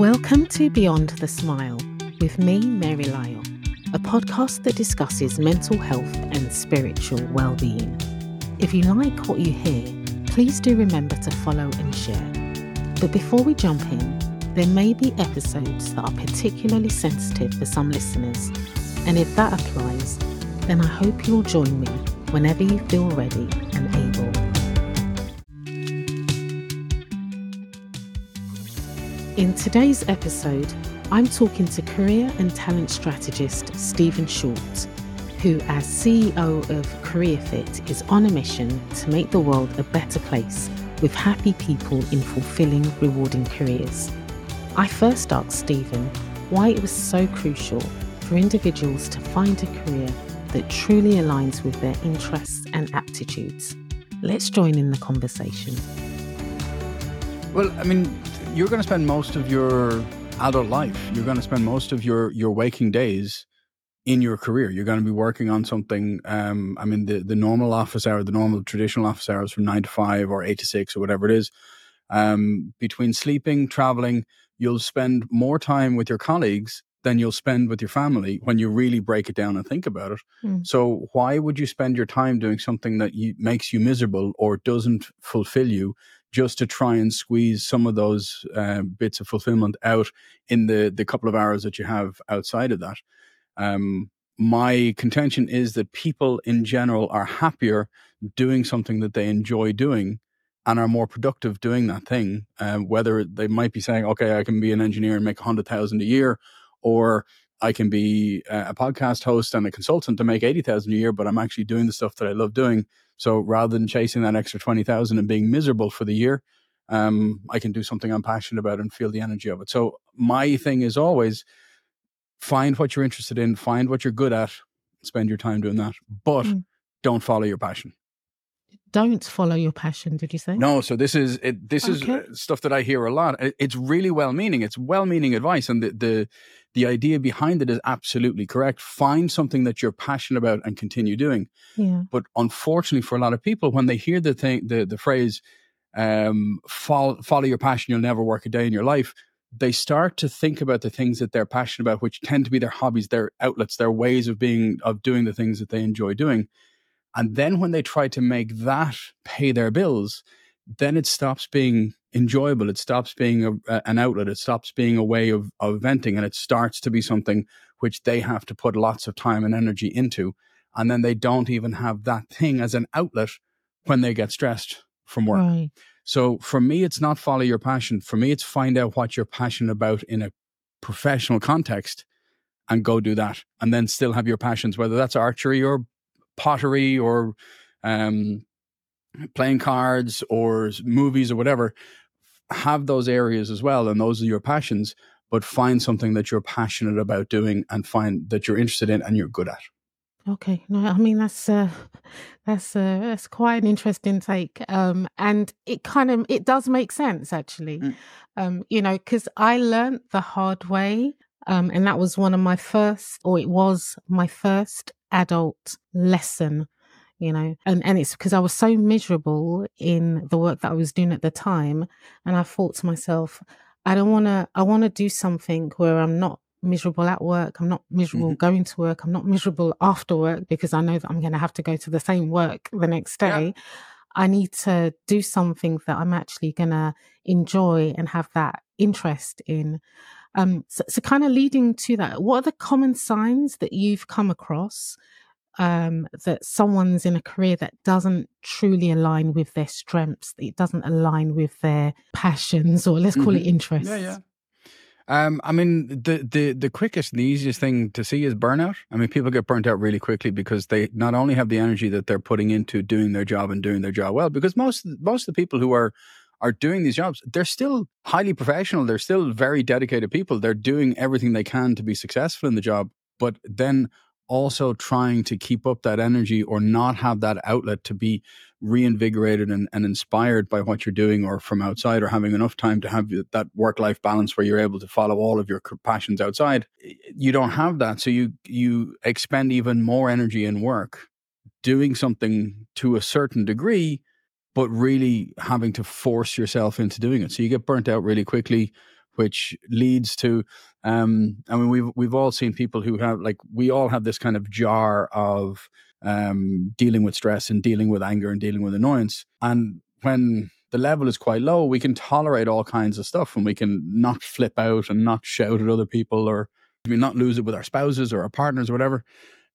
Welcome to Beyond the Smile with me, MaryLayo, a podcast that discusses mental health and spiritual well-being. If you like what you hear, please do remember to follow and share. But before we jump in, there may be episodes that are particularly sensitive for some listeners, and if that applies, then I hope you'll join me whenever you feel ready and able. In today's episode, I'm talking to career and talent strategist Stephen Shortt, who, as CEO of CareerFit, is on a mission to make the world a better place with happy people in fulfilling, rewarding careers. I first asked Stephen why it was so crucial for individuals to find a career that truly aligns with their interests and aptitudes. Let's join in the conversation. Well, I mean, you're going to spend most of your adult life, you're going to spend most of your, your waking days in your career. You're going to be working on something. Um, I mean, the, the normal office hour, the normal traditional office hours from nine to five or eight to six or whatever it is. Um, between sleeping, traveling, you'll spend more time with your colleagues than you'll spend with your family when you really break it down and think about it. Mm. So why would you spend your time doing something that you, makes you miserable or doesn't fulfill you just to try and squeeze some of those uh, bits of fulfillment out in the the couple of hours that you have outside of that? Um, my contention is that people in general are happier doing something that they enjoy doing and are more productive doing that thing. Uh, whether they might be saying, okay, I can be an engineer and make a hundred thousand a year, or I can be a podcast host and a consultant to make 80,000 a year, but I'm actually doing the stuff that I love doing. So rather than chasing that extra 20,000 and being miserable for the year, um, I can do something I'm passionate about and feel the energy of it. So my thing is always find what you're interested in, find what you're good at, spend your time doing that, but mm. don't follow your passion don't follow your passion did you say no so this is it, this okay. is stuff that i hear a lot it's really well meaning it's well meaning advice and the, the the idea behind it is absolutely correct. Find something that you're passionate about and continue doing. Yeah. but unfortunately for a lot of people when they hear the thing the, the phrase um, follow, follow your passion you'll never work a day in your life they start to think about the things that they're passionate about which tend to be their hobbies their outlets their ways of being of doing the things that they enjoy doing. And then when they try to make that pay their bills, then it stops being enjoyable. It stops being a, an outlet. It stops being a way of, of venting and it starts to be something which they have to put lots of time and energy into. And then they don't even have that thing as an outlet when they get stressed from work. Right. So for me, it's not follow your passion. For me, it's find out what you're passionate about in a professional context and go do that. And then still have your passions, whether that's archery or pottery or um, playing cards or movies or whatever, have those areas as well. And those are your passions, but find something that you're passionate about doing and find that you're interested in and you're good at. Okay, no, I mean that's uh, that's uh, that's quite an interesting take, um, and it kind of it does make sense actually, mm. um, you know, because I learned the hard way, um, and that was one of my first, or it was my first adult lesson you know and and it's because i was so miserable in the work that i was doing at the time and i thought to myself i don't want to i want to do something where i'm not miserable at work i'm not miserable mm-hmm. going to work i'm not miserable after work because i know that i'm going to have to go to the same work the next day yeah. i need to do something that i'm actually going to enjoy and have that interest in um, so, so kind of leading to that, what are the common signs that you've come across um, that someone's in a career that doesn't truly align with their strengths, it doesn't align with their passions, or let's call mm-hmm. it interests? Yeah, yeah. Um, I mean, the, the the quickest and the easiest thing to see is burnout. I mean, people get burnt out really quickly because they not only have the energy that they're putting into doing their job and doing their job well, because most most of the people who are are doing these jobs, they're still highly professional. They're still very dedicated people. They're doing everything they can to be successful in the job, but then also trying to keep up that energy or not have that outlet to be reinvigorated and, and inspired by what you're doing or from outside or having enough time to have that work life balance where you're able to follow all of your passions outside you don't have that so you you expend even more energy in work doing something to a certain degree but really having to force yourself into doing it. So you get burnt out really quickly, which leads to um, I mean we've we've all seen people who have like we all have this kind of jar of um, dealing with stress and dealing with anger and dealing with annoyance. And when the level is quite low, we can tolerate all kinds of stuff and we can not flip out and not shout at other people or mean, not lose it with our spouses or our partners or whatever.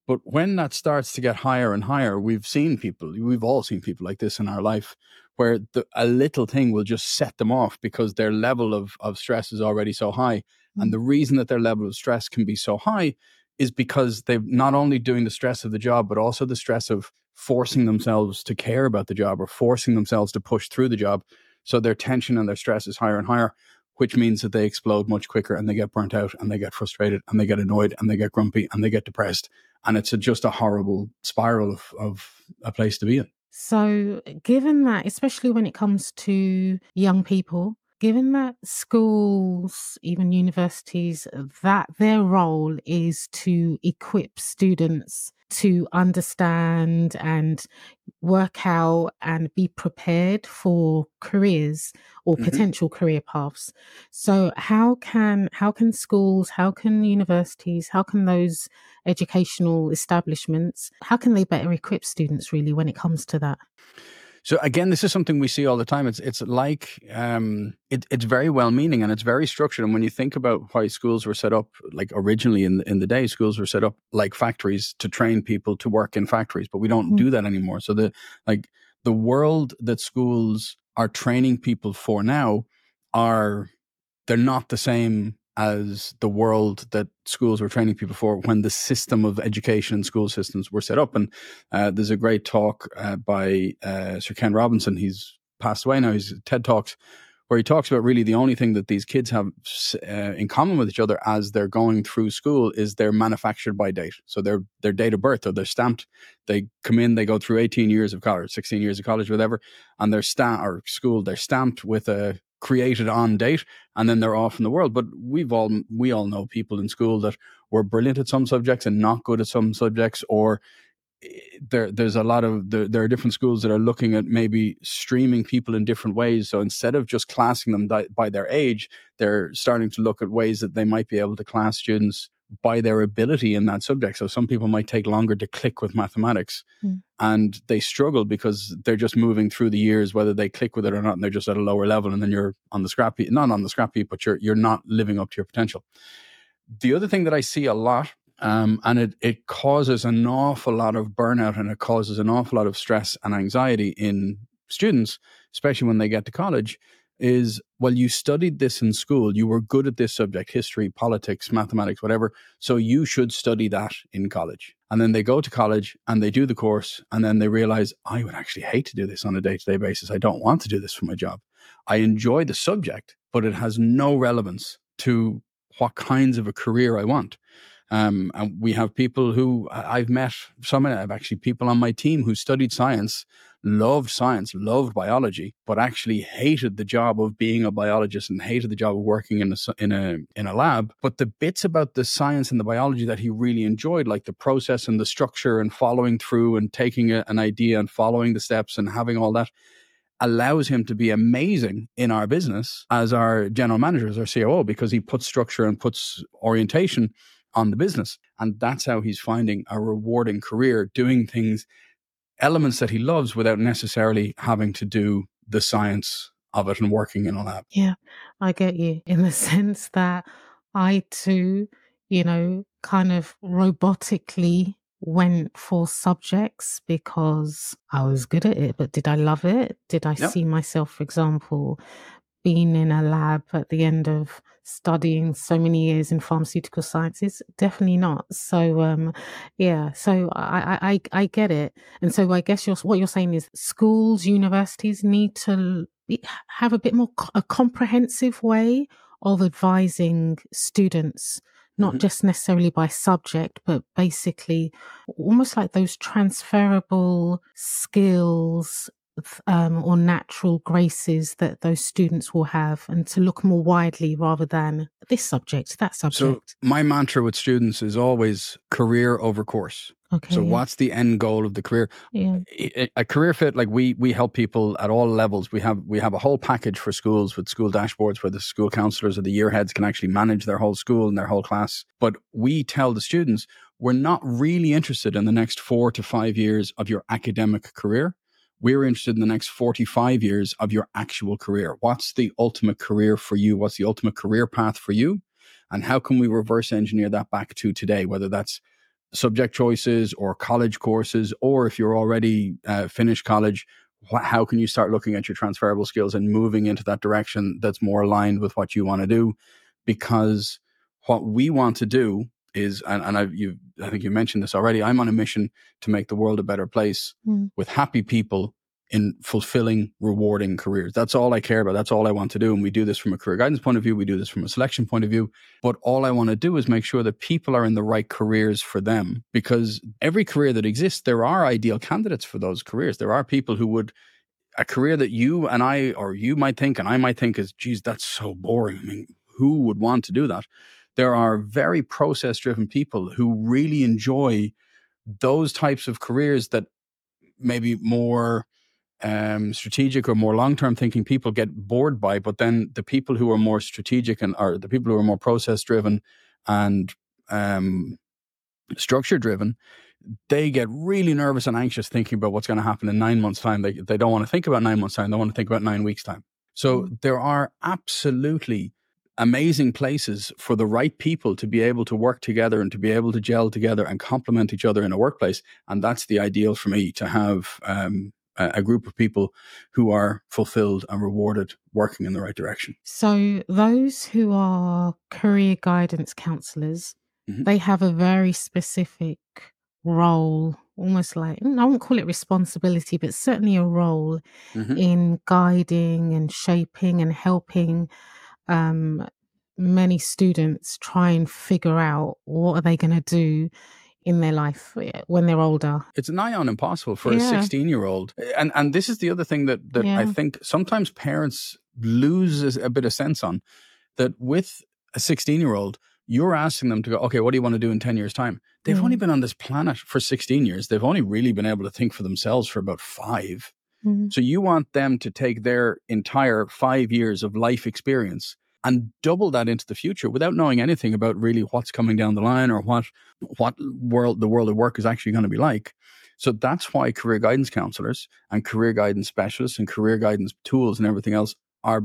But when that starts to get higher and higher, we've seen people, we've all seen people like this in our life where the, a little thing will just set them off because their level of, of stress is already so high. And mm. the reason that their level of stress can be so high is because they're not only doing the stress of the job, but also the stress of forcing themselves to care about the job or forcing themselves to push through the job. So their tension and their stress is higher and higher, which means that they explode much quicker and they get burnt out and they get frustrated and they get annoyed and they get grumpy and they get depressed. And it's a, just a horrible spiral of, of a place to be in. So, given that, especially when it comes to young people, given that schools, even universities, that their role is to equip students to understand and work out and be prepared for careers or mm-hmm. potential career paths so how can how can schools how can universities how can those educational establishments how can they better equip students really when it comes to that so again, this is something we see all the time. It's it's like um, it, it's very well meaning and it's very structured. And when you think about why schools were set up, like originally in in the day, schools were set up like factories to train people to work in factories, but we don't mm-hmm. do that anymore. So the like the world that schools are training people for now are they're not the same as the world that schools were training people for when the system of education and school systems were set up. And uh, there's a great talk uh, by uh, Sir Ken Robinson. He's passed away now. He's TED Talks where he talks about really the only thing that these kids have uh, in common with each other as they're going through school is they're manufactured by date. So their their date of birth or they're stamped. They come in, they go through 18 years of college, 16 years of college, whatever, and they're stamped or school, they're stamped with a created on date and then they're off in the world. But we've all we all know people in school that were brilliant at some subjects and not good at some subjects, or eh, there there's a lot of there, there are different schools that are looking at maybe streaming people in different ways. So instead of just classing them by their age, they're starting to look at ways that they might be able to class students by their ability in that subject. So some people might take longer to click with mathematics mm. and they struggle because they're just moving through the years, whether they click with it or not, and they're just at a lower level. And then you're on the scrap heap, not on the scrap heap, but you're, you're not living up to your potential. The other thing that I see a lot, um, and it, it causes an awful lot of burnout and it causes an awful lot of stress and anxiety in students, especially when they get to college, is well, you studied this in school, you were good at this subject, history, politics, mathematics, whatever. So you should study that in college. And then they go to college and they do the course, and then they realize, I would actually hate to do this on a day to day basis. I don't want to do this for my job. I enjoy the subject, but it has no relevance to what kinds of a career I want. Um, and we have people who I've met, some I've actually people on my team who studied science loved science, loved biology, but actually hated the job of being a biologist and hated the job of working in a in a in a lab. But the bits about the science and the biology that he really enjoyed, like the process and the structure and following through and taking a, an idea and following the steps and having all that, allows him to be amazing in our business as our general manager, as our COO, because he puts structure and puts orientation on the business. And that's how he's finding a rewarding career doing things elements that he loves without necessarily having to do the science of it and working in a lab. Yeah, I get you in the sense that I too, you know, kind of robotically went for subjects because I was good at it, but did I love it? Did I see myself, for example, being in a lab at the end of studying so many years in pharmaceutical sciences definitely not so um yeah so i i i get it and so i guess you're, what you're saying is schools universities need to have a bit more a comprehensive way of advising students not mm-hmm. just necessarily by subject, but basically almost like those transferable skills um, or natural graces that those students will have and to look more widely rather than this subject, that subject. So, my mantra with students is always career over course. Okay. So yeah. what's the end goal of the career? Yeah. A, a career fit, like we we help people at all levels. We have we have a whole package for schools with school dashboards where the school counselors or the year heads can actually manage their whole school and their whole class. But we tell the students we're not really interested in the next four to five years of your academic career. We're interested in the next 45 years of your actual career. What's the ultimate career for you? What's the ultimate career path for you? And how can we reverse engineer that back to today, whether that's subject choices or college courses, or if you're already uh, finished college, wh- how can you start looking at your transferable skills and moving into that direction that's more aligned with what you want to do? Because what we want to do is, and, and I've, you, I think you mentioned this already. I'm on a mission to make the world a better place Mm. with happy people in fulfilling, rewarding careers. That's all I care about. That's all I want to do. And we do this from a career guidance point of view. We do this from a selection point of view. But all I want to do is make sure that people are in the right careers for them because every career that exists, there are ideal candidates for those careers. There are people who would, a career that you and I, or you might think, and I might think is, geez, that's so boring. I mean, who would want to do that? There are very process driven people who really enjoy those types of careers that maybe more um, strategic or more long term thinking people get bored by, but then the people who are more strategic and are the people who are more process driven and um, structure driven, they get really nervous and anxious thinking about what's going to happen in nine months' time. They they don't want to think about nine months' time. They want to think about nine weeks' time. So Mm. there are absolutely amazing places for the right people to be able to work together and to be able to gel together and complement each other in a workplace. And that's the ideal for me to have um, a, group of people who are fulfilled and rewarded working in the right direction. So those who are career guidance counselors, Mhm. they have a very specific role, almost like I won't call it responsibility, but certainly a role Mhm. in guiding and shaping and helping um, many students try and figure out what are they going to do in their life eh, when they're older. It's nigh on impossible for a 16 year old. And and this is the other thing that, that I think sometimes parents lose a, a bit of sense on that with a 16 year old, you're asking them to go, okay, what do you want to do in 10 years' time? They've Mm. only been on this planet for 16 years. They've only really been able to think for themselves for about five. Mm. So you want them to take their entire five years of life experience and double that into the future without knowing anything about really what's coming down the line or what what world the world of work is actually going to be like. So that's why career guidance counselors and career guidance specialists and career guidance tools and everything else are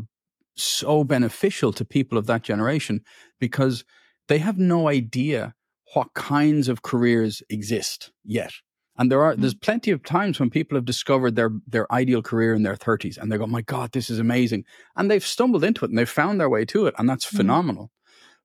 so beneficial to people of that generation because they have no idea what kinds of careers exist yet. And there are there's plenty of times when people have discovered their their ideal career in their 30s and they go, "My god, this is amazing." And they've stumbled into it and they've found their way to it and that's Mhm. phenomenal.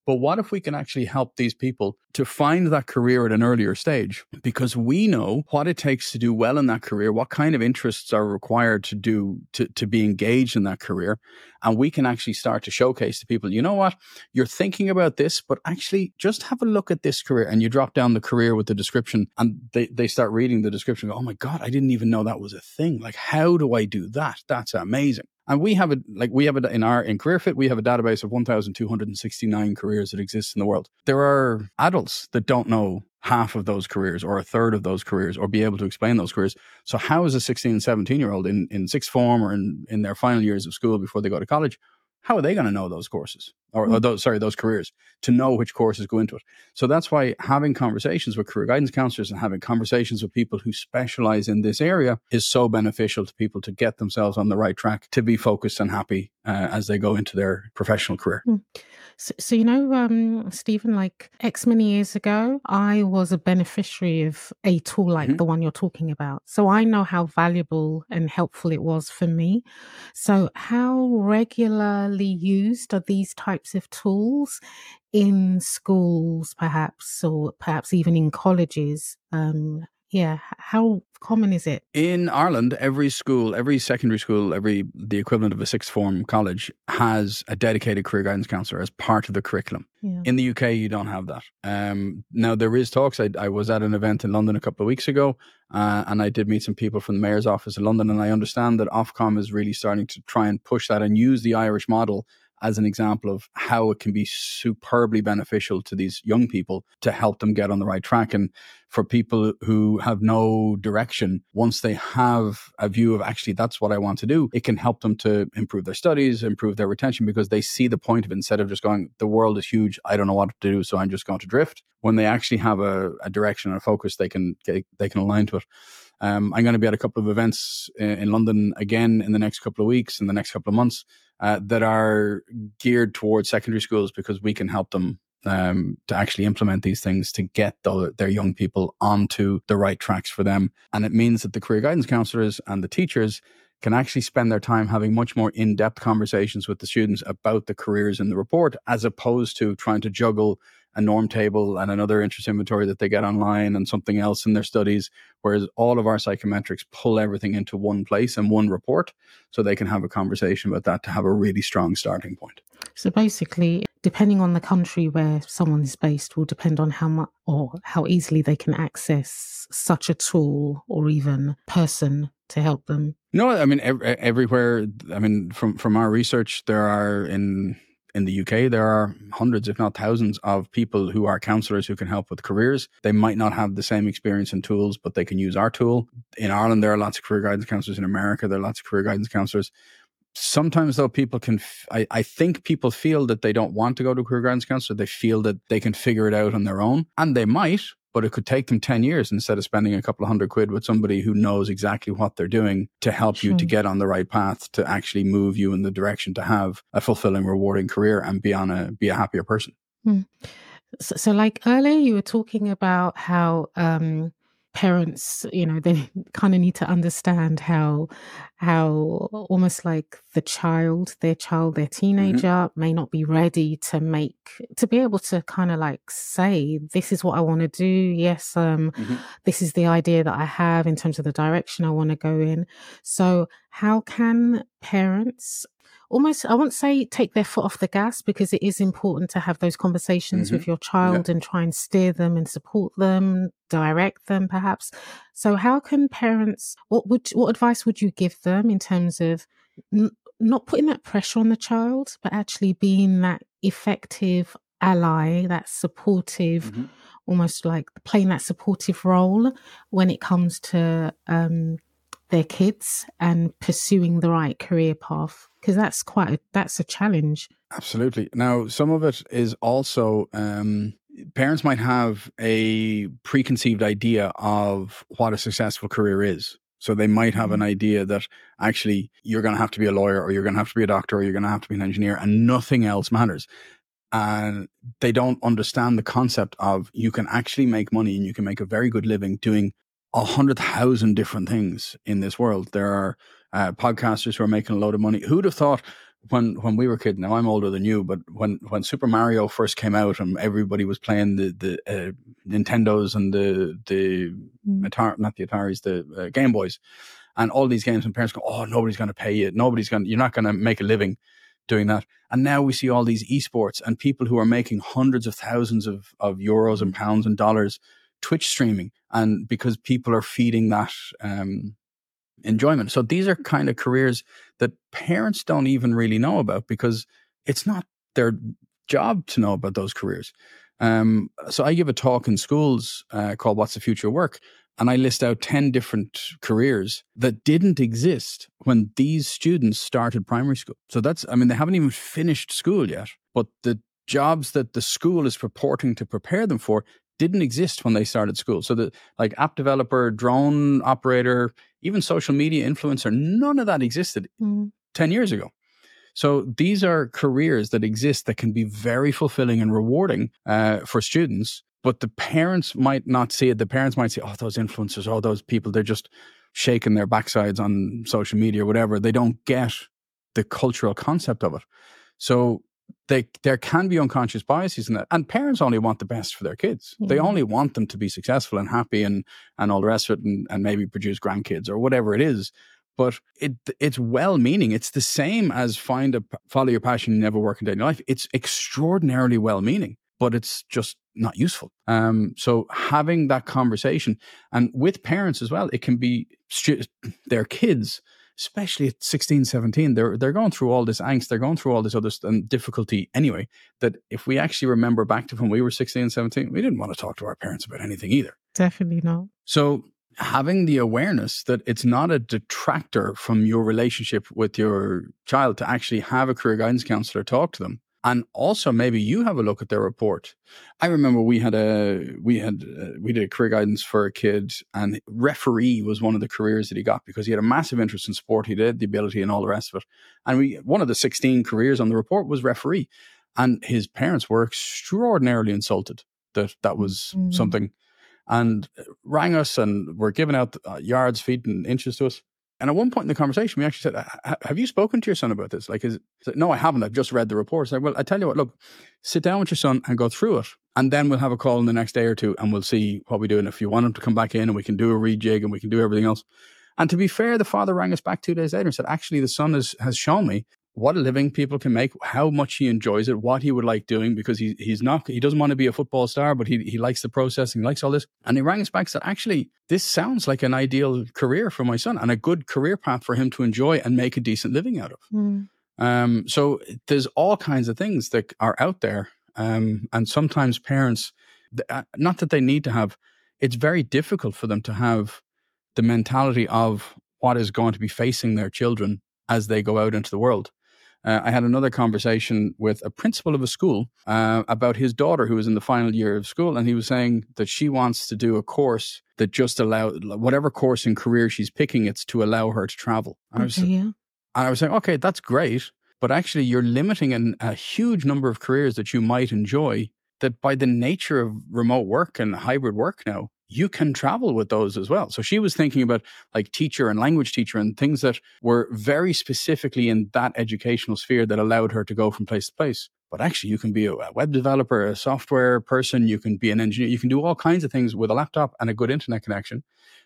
But what if we can actually help these people to find that career at an earlier stage? Because we know what it takes to do well in that career, what kind of interests are required to do to, to be engaged in that career. And we can actually start to showcase to people, you know what? You're thinking about this, but actually just have a look at this career. And you drop down the career with the description and they, they start reading the description. Go, oh my God, I didn't even know that was a thing. Like, how do I do that? That's amazing. And we have a like we have it in our in CareerFit, we have a database of 1,269 careers that exist in the world. There are adults that don't know half of those careers or a third of those careers or be able to explain those careers. So how is a 16 and 17 year old in, in sixth form or in, in their final years of school before they go to college? How are they going to know those courses or, or those, sorry, those careers to know which courses go into it? So that's why having conversations with career guidance counselors and having conversations with people who specialize in this area is so beneficial to people to get themselves on the right track to be focused and happy uh, as they go into their professional career. So, so you know, um, Stephen, like X many years ago, I was a beneficiary of a tool like Mhm. the one you're talking about. So I know how valuable and helpful it was for me. So how regularly used are these types of tools in schools, perhaps, or perhaps even in colleges? Um, yeah, how common is it? In Ireland, every school, every secondary school, every the equivalent of a sixth form college has a dedicated career guidance counselor as part of the curriculum. Yeah. In the UK, you don't have that. Um, now there is talks. I, I was at an event in London a couple of weeks ago, uh, and I did meet some people from the mayor's office in London, and I understand that Ofcom is really starting to try and push that and use the Irish model as an example of how it can be superbly beneficial to these young people to help them get on the right track. And for people who have no direction, once they have a view of actually that's what I want to do, it can help them to improve their studies, improve their retention because they see the point of it instead of just going, the world is huge. I don't know what to do. So I'm just going to drift. When they actually have a, a direction and a focus, they can, they can align to it. Um, I'm going to be at a couple of events in, in, London again in the next couple of weeks, in the next couple of months, uh, that are geared towards secondary schools because we can help them um, to actually implement these things to get the, their young people onto the right tracks for them. And it means that the career guidance counselors and the teachers can actually spend their time having much more in depth conversations with the students about the careers in the report, as opposed to trying to juggle a norm table and another interest inventory that they get online and something else in their studies. Whereas all of our psychometrics pull everything into one place and one report so they can have a conversation about that to have a really strong starting point. So basically, depending on the country where someone is based, will depend on how much or how easily they can access such a tool or even person to help them. No, I mean everywhere. I mean, from from our research, there are in in the UK, there are hundreds, if not thousands, of people who are counselors who can help with careers. They might not have the same experience and tools, but they can use our tool. In Ireland, there are lots of career guidance counselors. In America, there are lots of career guidance counselors. Sometimes, though, people can, f- I, I think people feel that they don't want to go to a career guidance counselor. They feel that they can figure it out on their own, and they might, but it could take them 10 years instead of spending a couple of hundred quid with somebody who knows exactly what they're doing to help you to get on the right path to actually move you in the direction to have a fulfilling rewarding career and be on a be a happier person hmm. so, so, like earlier you were talking about how um parents you know they kind of need to understand how how almost like the child their child their mm-hmm. teenager mm-hmm. may not be ready to make to be able to kind of like say this is what i want to do yes um mm-hmm. this is the idea that i have in terms of the direction i want to go in so how can parents almost, I won't say take their foot off the gas because it is important to have those conversations mm-hmm. with your child yeah. and try and steer them and support them, direct them perhaps. So how can parents, what would, what advice would you give them in terms of n- not putting that pressure on the child, but actually being that effective ally, that supportive, mm-hmm. almost like playing that supportive role when it comes to um, their kids and pursuing the right career path because that's quite a, that's a challenge. Absolutely. Now some of it is also um, parents might have a preconceived idea of what a successful career is. So they might have an mm-hmm. idea that actually you're going to have to be a lawyer or you're going to have to be a doctor or you're going to have to be an engineer and nothing else matters. And they don't understand the concept of you can actually make money and you can make a very good living doing a hundred thousand different things in this world. There are uh, podcasters who are making a load of money. Who'd have thought when when we were kids? Now I'm older than you, but when when Super Mario first came out and everybody was playing the the uh, Nintendos and the the mm. Atari, not the Ataris, the uh, Game Boys, and all these games, and parents go, "Oh, nobody's going to pay you. Nobody's going. You're not going to make a living." doing that. And now we see all these esports and people who are making hundreds of thousands of, of euros and pounds and dollars Twitch streaming, and because people are feeding that um, enjoyment. So these are kind of careers that parents don't even really know about because it's not their job to know about those careers. Um, so I give a talk in schools uh, called "What's the Future of Work," and I list out ten different careers that didn't exist when these students started primary school. So that's, I mean, they haven't even finished school yet, but the jobs that the school is purporting to prepare them for didn't exist when they started school. So the like app developer, drone operator, even social media influencer, none of that existed mm. 10 years ago. So these are careers that exist that can be very fulfilling and rewarding uh, for students. But the parents might not see it. The parents might say, "Oh, those influencers, oh, those people, they're just shaking their backsides on social media or whatever." They don't get the cultural concept of it. So they, there can be unconscious biases in that. And parents only want the best for their kids. They only want them to be successful and happy and, and all the rest of it and, and maybe produce grandkids or whatever it is. But it it's well meaning. It's the same as find a follow your passion and never work a day in your life. It's extraordinarily well meaning, but it's just not useful. Um, so having that conversation and with parents as well, it can be stu- their kids especially at 16, 17, they're, they're going through all this angst. They're going through all this other st- difficulty anyway, that if we actually remember back to when we were 16, 17, we didn't want to talk to our parents about anything either. Definitely not. So having the awareness that it's not a detractor from your relationship with your child to actually have a career guidance counselor talk to them and also maybe you have a look at their report. I remember we had a we had uh, we did a career guidance for a kid, and referee was one of the careers that he got because he had a massive interest in sport. He did the ability and all the rest of it. And we one of the sixteen careers on the report was referee, and his parents were extraordinarily insulted that that was mm-hmm. something, and rang us and were giving out uh, yards, feet, and inches to us. And at one point in the conversation, we actually said, "Have you spoken to your son about this?" Like, is no, I haven't. I've just read the report. Like, well, I tell you what, look, sit down with your son and go through it, and then we'll have a call in the next day or two, and we'll see what we do. And if you want him to come back in, and we can do a rejig, and we can do everything else. And to be fair, the father rang us back two days later and said, "Actually, the son has has shown me what a living people can make, how much he enjoys it, what he would like doing, because he, he's not, he doesn't want to be a football star, but he, he likes the processing, he likes all this. And he rang us back and said, actually, this sounds like an ideal career for my son and a good career path for him to enjoy and make a decent living out of. Mm. Um, so there's all kinds of things that are out there. Um, and sometimes parents, uh, not that they need to have, it's very difficult for them to have the mentality of what is going to be facing their children as they go out into the world. Uh, I had another conversation with a principal of a school uh, about his daughter who was in the final year of school, and he was saying that she wants to do a course that just allow whatever course and career she's picking, it's to allow her to travel. And, okay, I, was, yeah. and I was saying, okay, that's great, but actually you're limiting an, a huge number of careers that you might enjoy. That by the nature of remote work and hybrid work now, you can travel with those as well. So she was thinking about like teacher and language teacher and things that were very specifically in that educational sphere that allowed her to go from place to place. But actually, you can be a web developer, a software person, you can be an engineer, you can do all kinds of things with a laptop and a good internet connection.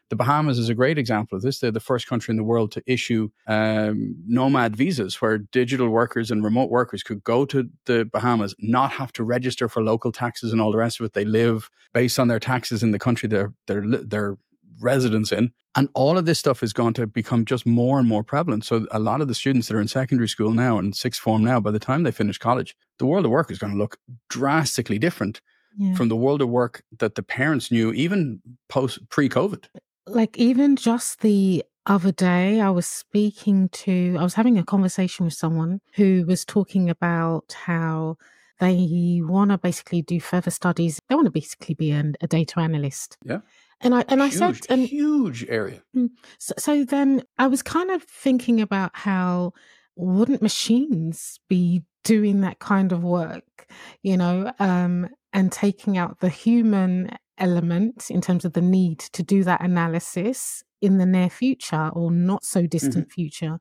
The Bahamas is a great example of this. They're the first country in the world to issue um, nomad visas where digital workers and remote workers could go to the Bahamas, not have to register for local taxes and all the rest of it. They live based on their taxes in the country they're, they're, they're residents in. And all of this stuff is going to become just more and more prevalent. So a lot of the students that are in secondary school now and sixth form now, by the time they finish college, the world of work is going to look drastically different yeah. from the world of work that the parents knew even post pre COVID like even just the other day I was speaking to I was having a conversation with someone who was talking about how they want to basically do further studies. They want to basically be an, a data analyst. Yeah. And I and huge, I said and huge area. Mm, so, so then I was kind of thinking about how wouldn't machines be doing that kind of work, you know, um, and taking out the human element in terms of the need to do that analysis in the near future or not so distant mm-hmm. future.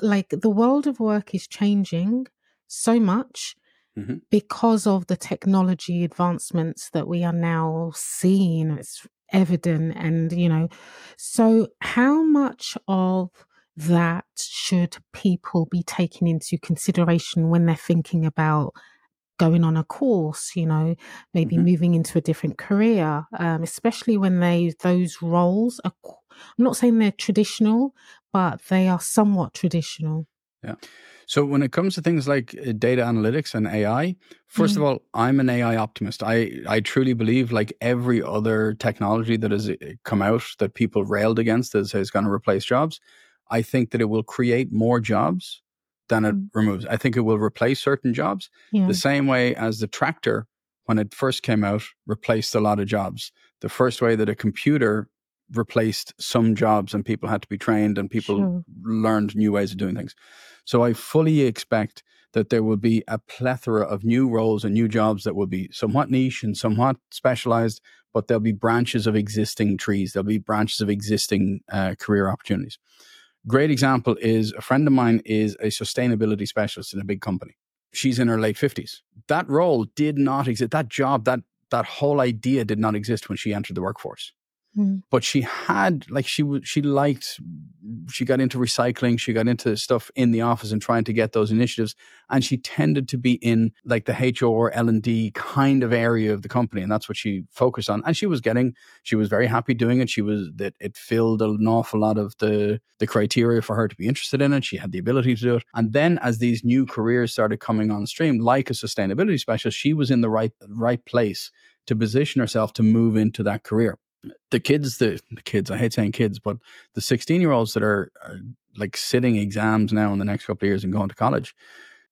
Like the world of work is changing so much mm-hmm. because of the technology advancements that we are now seeing. It's evident. And, you know, so how much of that should people be taking into consideration when they're thinking about going on a course, you know, maybe mm-hmm. moving into a different career, um, especially when they those roles are. I'm not saying they're traditional, but they are somewhat traditional. Yeah. So when it comes to things like uh, data analytics and AI, 1st mm. of all, I'm an AI optimist. I I truly believe like every other technology that has uh, come out that people railed against is, is going to replace jobs. I think that it will create more jobs than it mm. removes. I think it will replace certain jobs yeah. the same way as the tractor, when it first came out, replaced a lot of jobs. The first way that a computer replaced some jobs and people had to be trained and people sure. learned new ways of doing things. So I fully expect that there will be a plethora of new roles and new jobs that will be somewhat niche and somewhat specialized, but there'll be branches of existing trees. There'll be branches of existing uh, career opportunities. Great example is a friend of mine is a sustainability specialist in a big company. She's in her late 50s. That role did not exist. That job, that that whole idea did not exist when she entered the workforce. Mm. But she had like she was she liked she got into recycling, she got into stuff in the office and trying to get those initiatives. And she tended to be in like the HR L and D kind of area of the company, and that's what she focused on. And she was getting she was very happy doing it. She was that it filled an awful lot of the the criteria for her to be interested in it. She had the ability to do it. And then as these new careers started coming on stream, like a sustainability specialist, she was in the right right place to position herself to move into that career the kids, the, the kids, I hate saying kids, but the 16 year olds that are, are, like sitting exams now in the next couple of years and going to college,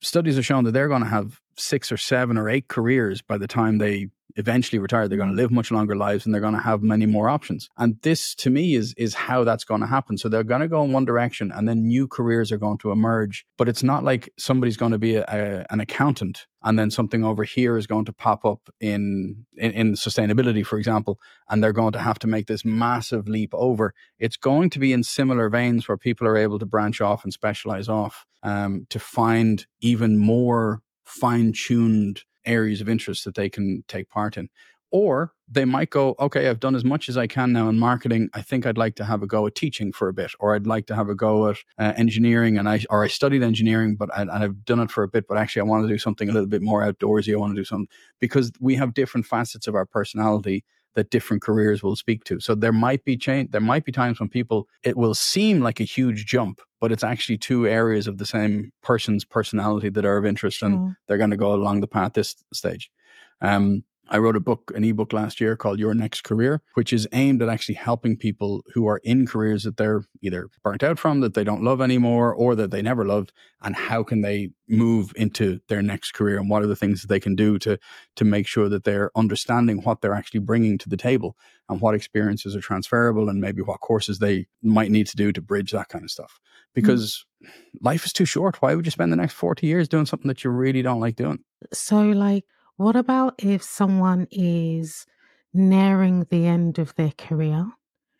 studies have shown that they're going to have six or seven or eight careers by the time they eventually retire. They're going to live much longer lives and they're going to have many more options. And this to me is is how that's going to happen. So they're going to go in one direction and then new careers are going to emerge. But it's not like somebody's going to be a, a, an accountant and then something over here is going to pop up in, in, in sustainability, for example, and they're going to have to make this massive leap over. It's going to be in similar veins where people are able to branch off and specialize off um, to find even more fine tuned areas of interest that they can take part in. Or they might go, okay, I've done as much as I can now in marketing. I think I'd like to have a go at teaching for a bit, or I'd like to have a go at uh, engineering. And I, or I studied engineering, but I, and I've done it for a bit, but actually I want to do something a little bit more outdoorsy. I want to do something because we have different facets of our personality that different careers will speak to. So there might be change. There might be times when people, it will seem like a huge jump, but it's actually two areas of the same person's personality that are of interest and mm. they're going to go along the path this stage. Um, I wrote a book, an ebook last year called Your Next Career, which is aimed at actually helping people who are in careers that they're either burnt out from, that they don't love anymore, or that they never loved, and how can they move into their next career and what are the things that they can do to to make sure that they're understanding what they're actually bringing to the table and what experiences are transferable and maybe what courses they might need to do to bridge that kind of stuff. Because mm. life is too short. Why would you spend the next 40 years doing something that you really don't like doing? So like what about if someone is nearing the end of their career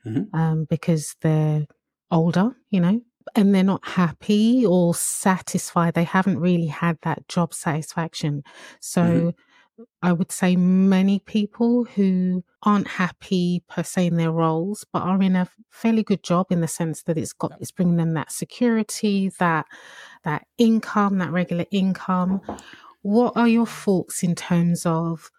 mm-hmm. um, because they're older, you know, and they're not happy or satisfied? They haven't really had that job satisfaction. So mm-hmm. I would say many people who aren't happy per se in their roles, but are in a fairly good job in the sense that it's got it's bringing them that security, that that income, that regular income what are your thoughts in terms of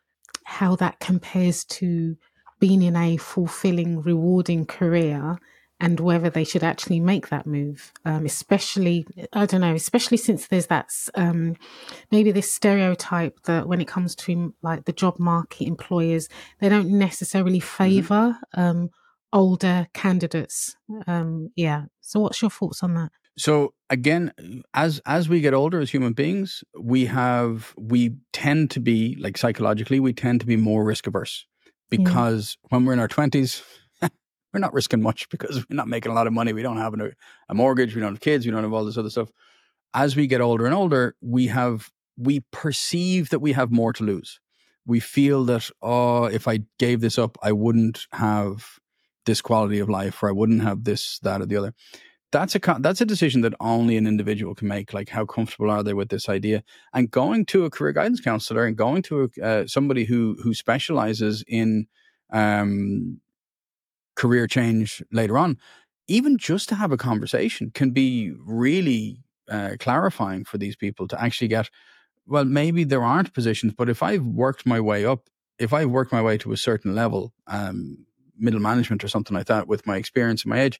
how that compares to being in a fulfilling, rewarding career and whether they should actually make that move? Um, especially, I don't know, especially since there's that um, maybe this stereotype that when it comes to like the job market, employers, they don't necessarily mm-hmm. favor mm-hmm. um, older candidates. Um, yeah. So, what's your thoughts on that? So again, as as we get older as human beings, we have we tend to be like psychologically, we tend to be more risk averse because yeah. when we're in our twenties, we're not risking much because we're not making a lot of money. We don't have a, a mortgage, we don't have kids, we don't have all this other stuff. As we get older and older, we have we perceive that we have more to lose. We feel that oh, if I gave this up, I wouldn't have this quality of life, or I wouldn't have this, that, or the other that's a that's a decision that only an individual can make. Like, how comfortable are they with this idea? And going to a career guidance counselor and going to a, uh, somebody who who specializes in um, career change later on, even just to have a conversation can be really uh, clarifying for these people to actually get. Well, maybe there aren't positions, but if I've worked my way up, if I've worked my way to a certain level, um, middle management or something like that, with my experience and my age,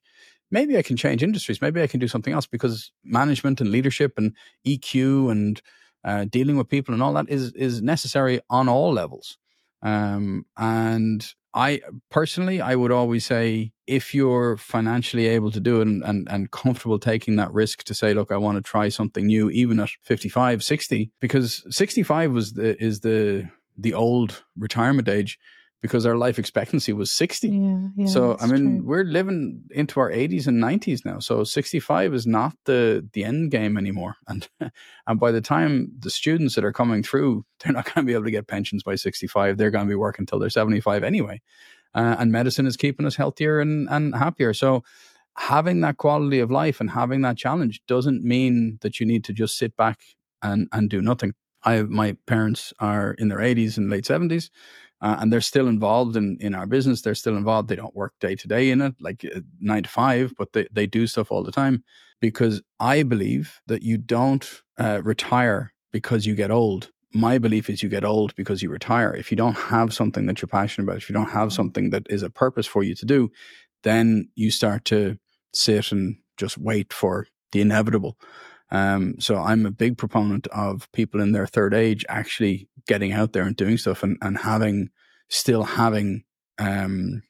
maybe I can change industries. Maybe I can do something else because management and leadership and EQ and uh, dealing with people and all that is is necessary on all levels. Um, and I personally, I would always say if you're financially able to do it and, and, and comfortable taking that risk to say, look, I want to try something new, even at 55, 60, because 65 was the, is the, the old retirement age because our life expectancy was 60. Yeah, yeah, so, I mean, true. we're living into our 80s and 90s now. So 65 is not the, the end game anymore. And, and by the time the students that are coming through, they're not going to be able to get pensions by 65. They're going to be working until they're 75 anyway. Uh, and medicine is keeping us healthier and, and happier. So, having that quality of life and having that challenge doesn't mean that you need to just sit back and, and do nothing. I, my parents are in their 80s and late 70s uh, and they're still involved in, in our business. They're still involved. They don't work day to day in it, like uh, nine to five, but they, they do stuff all the time because I believe that you don't uh, retire because you get old. My belief is you get old because you retire. If you don't have something that you're passionate about, if you don't have something that is a purpose for you to do, then you start to sit and just wait for the inevitable. Um, so I'm a big proponent of people in their third age actually getting out there and doing stuff and, and having still having um,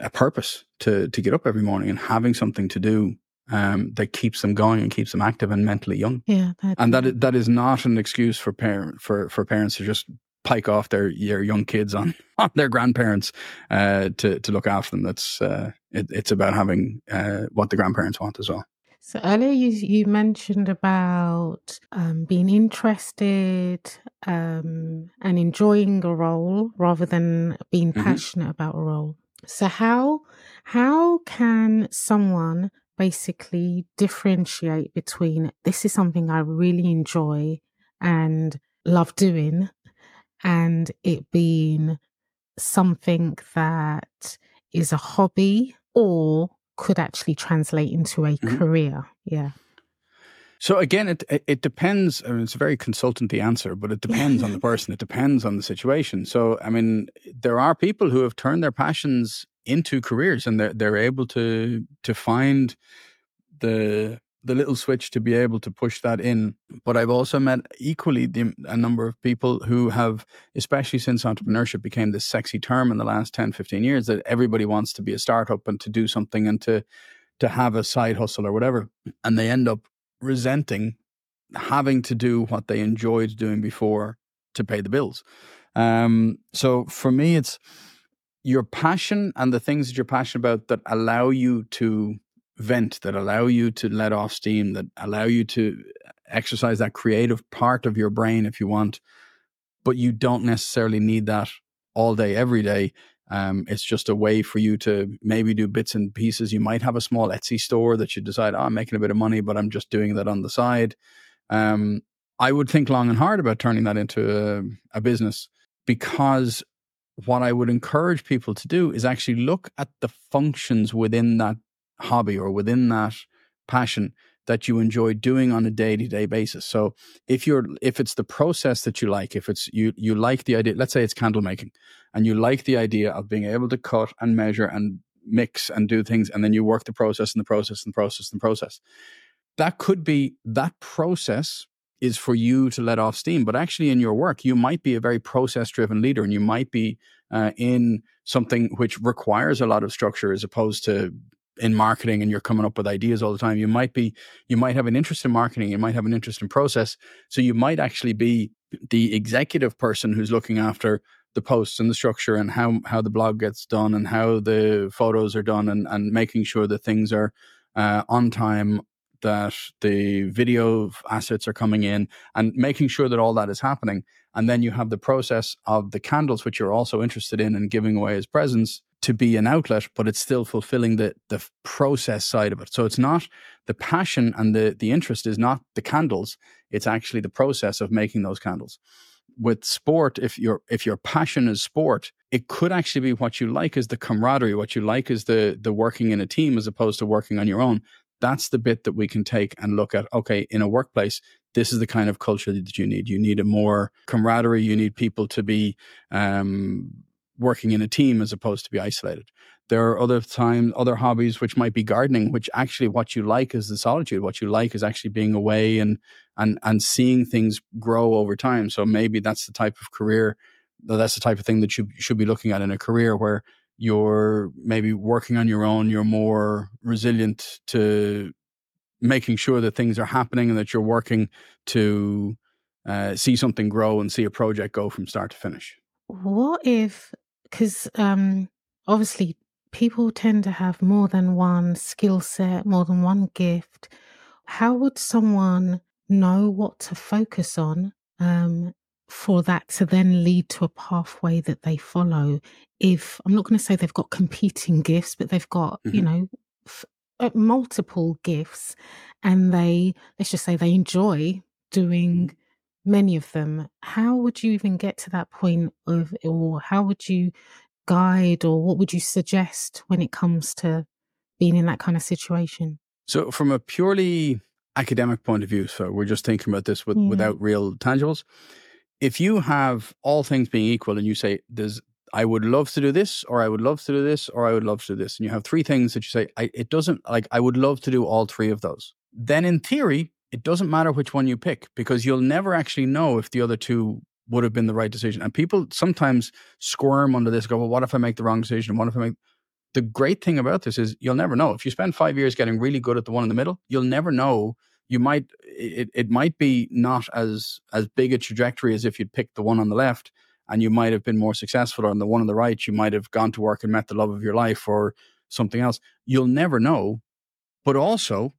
a purpose to to get up every morning and having something to do um, that keeps them going and keeps them active and mentally young. Yeah, and that that is not an excuse for parent for for parents to just pike off their their young kids on, on their grandparents uh, to to look after them. That's uh, it, it's about having uh, what the grandparents want as well. So earlier you you mentioned about um, being interested um, and enjoying a role rather than being mm-hmm. passionate about a role. So how how can someone basically differentiate between this is something I really enjoy and love doing and it being something that is a hobby or could actually translate into a mm-hmm. career. Yeah. So again, it it depends. I mean, it's a very consultanty answer, but it depends on the person. It depends on the situation. So I mean, there are people who have turned their passions into careers, and they're they're able to to find the the little switch to be able to push that in. But I've also met equally the, a number of people who have, especially since entrepreneurship became this sexy term in the last 10, 15 years, that everybody wants to be a startup and to do something and to to have a side hustle or whatever. And they end up resenting having to do what they enjoyed doing before to pay the bills. Um, so for me, it's your passion and the things that you're passionate about that allow you to vent that allow you to let off steam, that allow you to exercise that creative part of your brain if you want, but you don't necessarily need that all day, every day. Um, it's just a way for you to maybe do bits and pieces. You might have a small Etsy store that you decide, oh, I'm making a bit of money, but I'm just doing that on the side. Um, I would think long and hard about turning that into a, a business because what I would encourage people to do is actually look at the functions within that hobby or within that passion that you enjoy doing on a day-to-day basis. So if you're if it's the process that you like, if it's you you like the idea, let's say it's candle making and you like the idea of being able to cut and measure and mix and do things and then you work the process and the process and the process and the process. That could be that process is for you to let off steam. But actually, in your work, you might be a very process driven leader and you might be uh, in something which requires a lot of structure as opposed to in marketing and you're coming up with ideas all the time you might be you might have an interest in marketing you might have an interest in process so you might actually be the executive person who's looking after the posts and the structure and how how the blog gets done and how the photos are done and and making sure that things are uh, on time that the video assets are coming in and making sure that all that is happening. And then you have the process of the candles which you're also interested in and giving away as presents to be an outlet, but it's still fulfilling the the process side of it. So it's not the passion and the the interest is not the candles. It's actually the process of making those candles. With sport, if your if your passion is sport, it could actually be what you like is the camaraderie. What you like is the the working in a team as opposed to working on your own. That's the bit that we can take and look at. Okay, in a workplace, this is the kind of culture that you need. You need a more camaraderie. You need people to be um, working in a team as opposed to be isolated. There are other times, other hobbies which might be gardening, which actually what you like is the solitude. What you like is actually being away and and and seeing things grow over time. So maybe that's the type of career, that's the type of thing that you should be looking at in a career where you're maybe working on your own. You're more resilient to making sure that things are happening and that you're working to uh, see something grow and see a project go from start to finish. What if because um, obviously people tend to have more than one skill set, more than one gift. How would someone know what to focus on um, for that to then lead to a pathway that they follow? If I'm not going to say they've got competing gifts, but they've got, mm-hmm. you know, f- uh, multiple gifts and they, let's just say they enjoy doing mm-hmm many of them, how would you even get to that point of, or how would you guide, or what would you suggest when it comes to being in that kind of situation? So, from a purely academic point of view, so we're just thinking about this with, yeah. without real tangibles. If you have all things being equal and you say, there's, I would love to do this, or I would love to do this, or I would love to do this, and you have three things that you say, I, it doesn't, like, I would love to do all three of those. Then in theory, it doesn't matter which one you pick because you'll never actually know if the other two would have been the right decision. And people sometimes squirm under this, go, well, what if I make the wrong decision? What if I make the great thing about this is you'll never know. If you spend five years getting really good at the one in the middle, you'll never know. You might it, it might be not as as big a trajectory as if you'd picked the one on the left and you might have been more successful or on the one on the right. You might have gone to work and met the love of your life or something else. You'll never know. But also,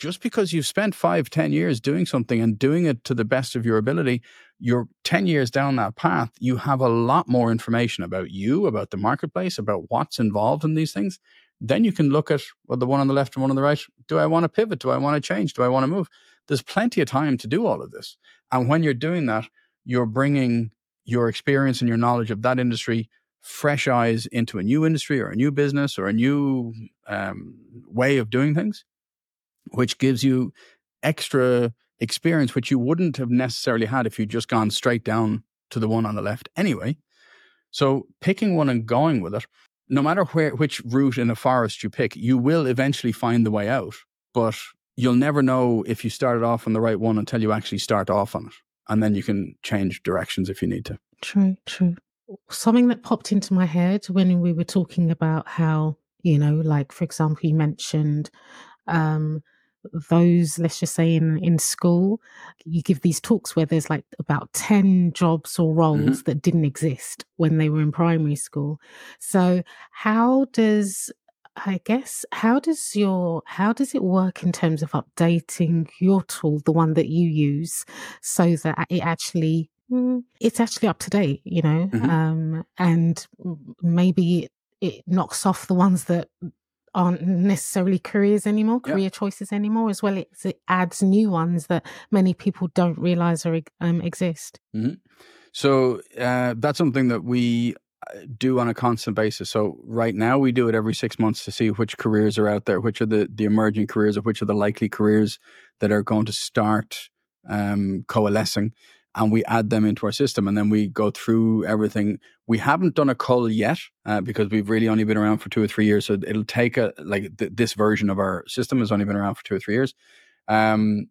just because you've spent five, ten years doing something and doing it to the best of your ability, you're 10 years down that path, you have a lot more information about you, about the marketplace, about what's involved in these things. Then you can look at well, the one on the left and one on the right. Do I want to pivot? Do I want to change? Do I want to move? There's plenty of time to do all of this. And when you're doing that, you're bringing your experience and your knowledge of that industry, fresh eyes into a new industry or a new business or a new um, way of doing things which gives you extra experience, which you wouldn't have necessarily had if you'd just gone straight down to the one on the left anyway. So picking one and going with it, no matter where which route in a forest you pick, you will eventually find the way out. But you'll never know if you started off on the right one until you actually start off on it. And then you can change directions if you need to. True, true. Something that popped into my head when we were talking about how, you know, like for example, you mentioned um, those let's just say in in school you give these talks where there's like about 10 jobs or roles mm-hmm. that didn't exist when they were in primary school so how does i guess how does your how does it work in terms of updating your tool the one that you use so that it actually mm, it's actually up to date you know mm-hmm. um and maybe it knocks off the ones that aren't necessarily careers anymore, career choices anymore, as well as it adds new ones that many people don't realize or um, exist. Mm-hmm. So uh, that's something that we uh, do on a constant basis. So right now we do it every six months to see which careers are out there, which are the the emerging careers, or which are the likely careers that are going to start um, coalescing and we add them into our system and then we go through everything. We haven't done a cull yet uh, because we've really only been around for two or three years. So it'll take a, like th- this version of our system has only been around for two or three years. Um,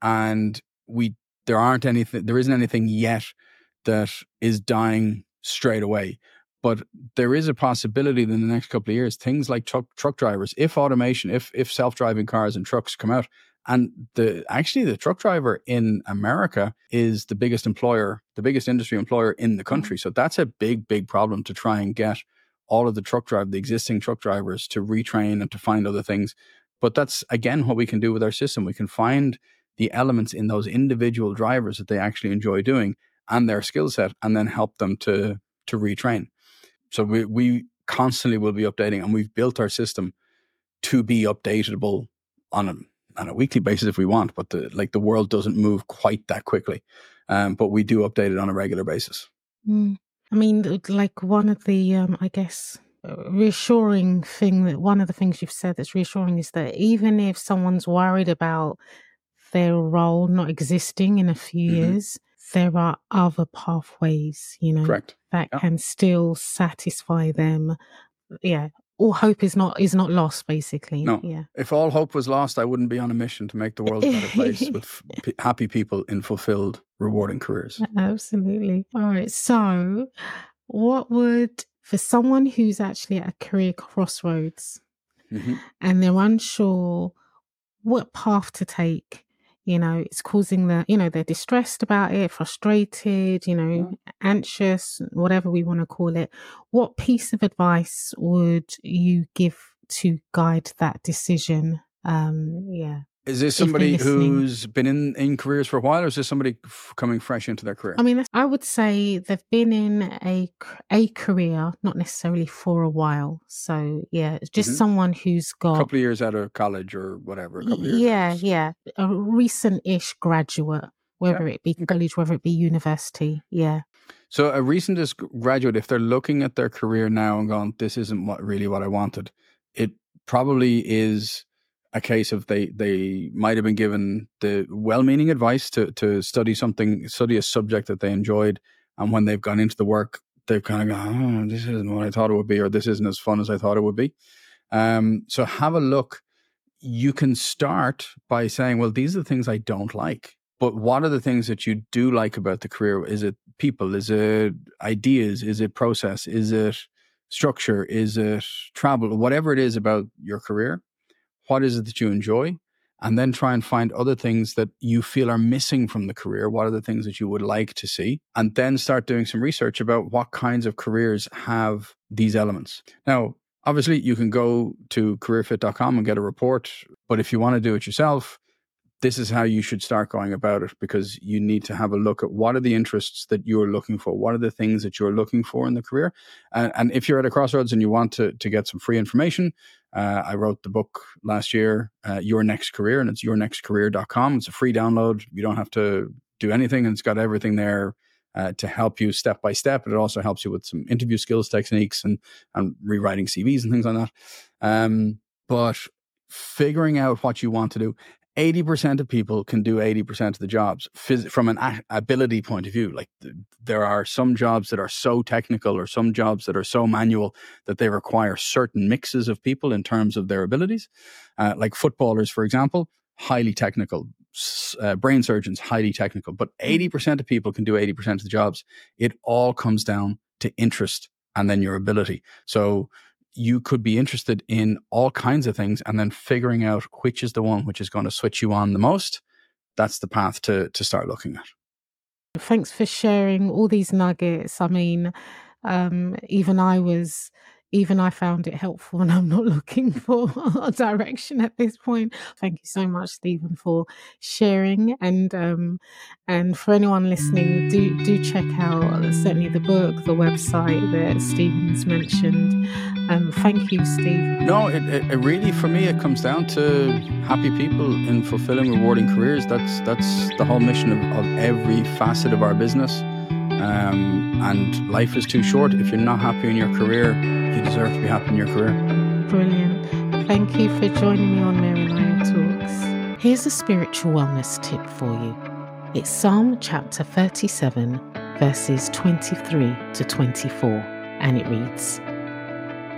and we, there aren't anything, there isn't anything yet that is dying straight away. But there is a possibility that in the next couple of years, things like truck, truck drivers, if automation, if if self driving cars and trucks come out, and the actually the truck driver in America is the biggest employer, the biggest industry employer in the country. Mm-hmm. So that's a big, big problem to try and get all of the truck drive, the existing truck drivers to retrain and to find other things. But that's again what we can do with our system. We can find the elements in those individual drivers that they actually enjoy doing and their skill set and then help them to to retrain. So we we constantly will be updating and we've built our system to be updatable on a on a weekly basis if we want, but the like the world doesn't move quite that quickly. Um, but we do update it on a regular basis. Mm. I mean, like one of the, um, I guess, uh, reassuring thing that one of the things you've said that's reassuring is that even if someone's worried about their role not existing in a few mm-hmm. years, there are other pathways, you know, Correct. that yeah. can still satisfy them. Yeah, all hope is not is not lost basically. No. Yeah. If all hope was lost i wouldn't be on a mission to make the world a better place with p- happy people in fulfilled rewarding careers. Absolutely. All right so what would for someone who's actually at a career crossroads mm-hmm. and they're unsure what path to take you know it's causing the you know they're distressed about it frustrated you know anxious whatever we want to call it. What piece of advice would you give to guide that decision? Um yeah is this somebody who's been in, in careers for a while, or is this somebody f- coming fresh into their career? I mean, I would say they've been in a a career, not necessarily for a while. So yeah, just mm-hmm. someone who's got a couple of years out of college or whatever. yeah, yeah, a recent-ish graduate whether yeah. it be college, whether it be university. Yeah. So a recent graduate, if they're looking at their career now and going, "This isn't what really what I wanted," it probably is a case of they they might have been given the well-meaning advice to to study something, study a subject that they enjoyed, and when they've gone into the work, they've kind of gone, "Oh, this isn't what I thought it would be," or "This isn't as fun as I thought it would be." Um, so have a look. You can start by saying, "Well, these are the things I don't like." But what are the things that you do like about the career? Is it people? Is it ideas? Is it process? Is it structure? Is it travel? Whatever it is about your career, what is it that you enjoy? And then try and find other things that you feel are missing from the career. What are the things that you would like to see? And then start doing some research about what kinds of careers have these elements. Now, obviously, you can go to careerfit.com and get a report. But if you want to do it yourself, this is how you should start going about it because you need to have a look at what are the interests that you're looking for what are the things that you're looking for in the career. And, and if you're at a crossroads and you want to, to get some free information uh, i wrote the book last year uh, your next career and it's yournextcareer.com it's a free download. You don't have to do anything and it's got everything there uh, to help you step by step. It also helps you with some interview skills techniques and, and rewriting cvs and things like that. Um, but figuring out what you want to do 80% of people can do 80% of the jobs phys- from an a- ability point of view. Like th- there are some jobs that are so technical or some jobs that are so manual that they require certain mixes of people in terms of their abilities. Uh, like footballers, for example, highly technical. Uh, brain surgeons, highly technical, but 80% mm. of people can do 80% of the jobs. It all comes down to interest and then your ability. So you could be interested in all kinds of things and then figuring out which is the one which is going to switch you on the most that's the path to to start looking at. Thanks for sharing all these nuggets. I mean um, even i was even I found it helpful and I'm not looking for a direction at this point. Thank you so much, Stephen, for sharing and um, and for anyone listening, do do check out certainly the book, the website that Stephen's mentioned. Um, thank you, Steve. No, it, it, really for me it comes down to happy people in fulfilling, rewarding careers. That's that's the whole mission of, of every facet of our business. Um, and life is too short. If you're not happy in your career, you deserve to be happy in your career. Brilliant. Thank you for joining me on MaryLayo Talks. Here's a spiritual wellness tip for you. It's Psalm chapter 37, verses 23 to 24, and it reads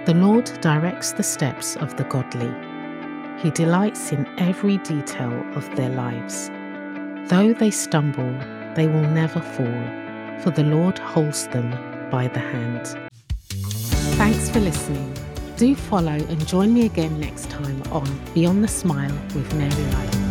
The Lord directs the steps of the godly. He delights in every detail of their lives. Though they stumble, they will never fall, for the Lord holds them by the hand. Thanks for listening. Do follow and join me again next time on Beyond the Smile with MaryLayo.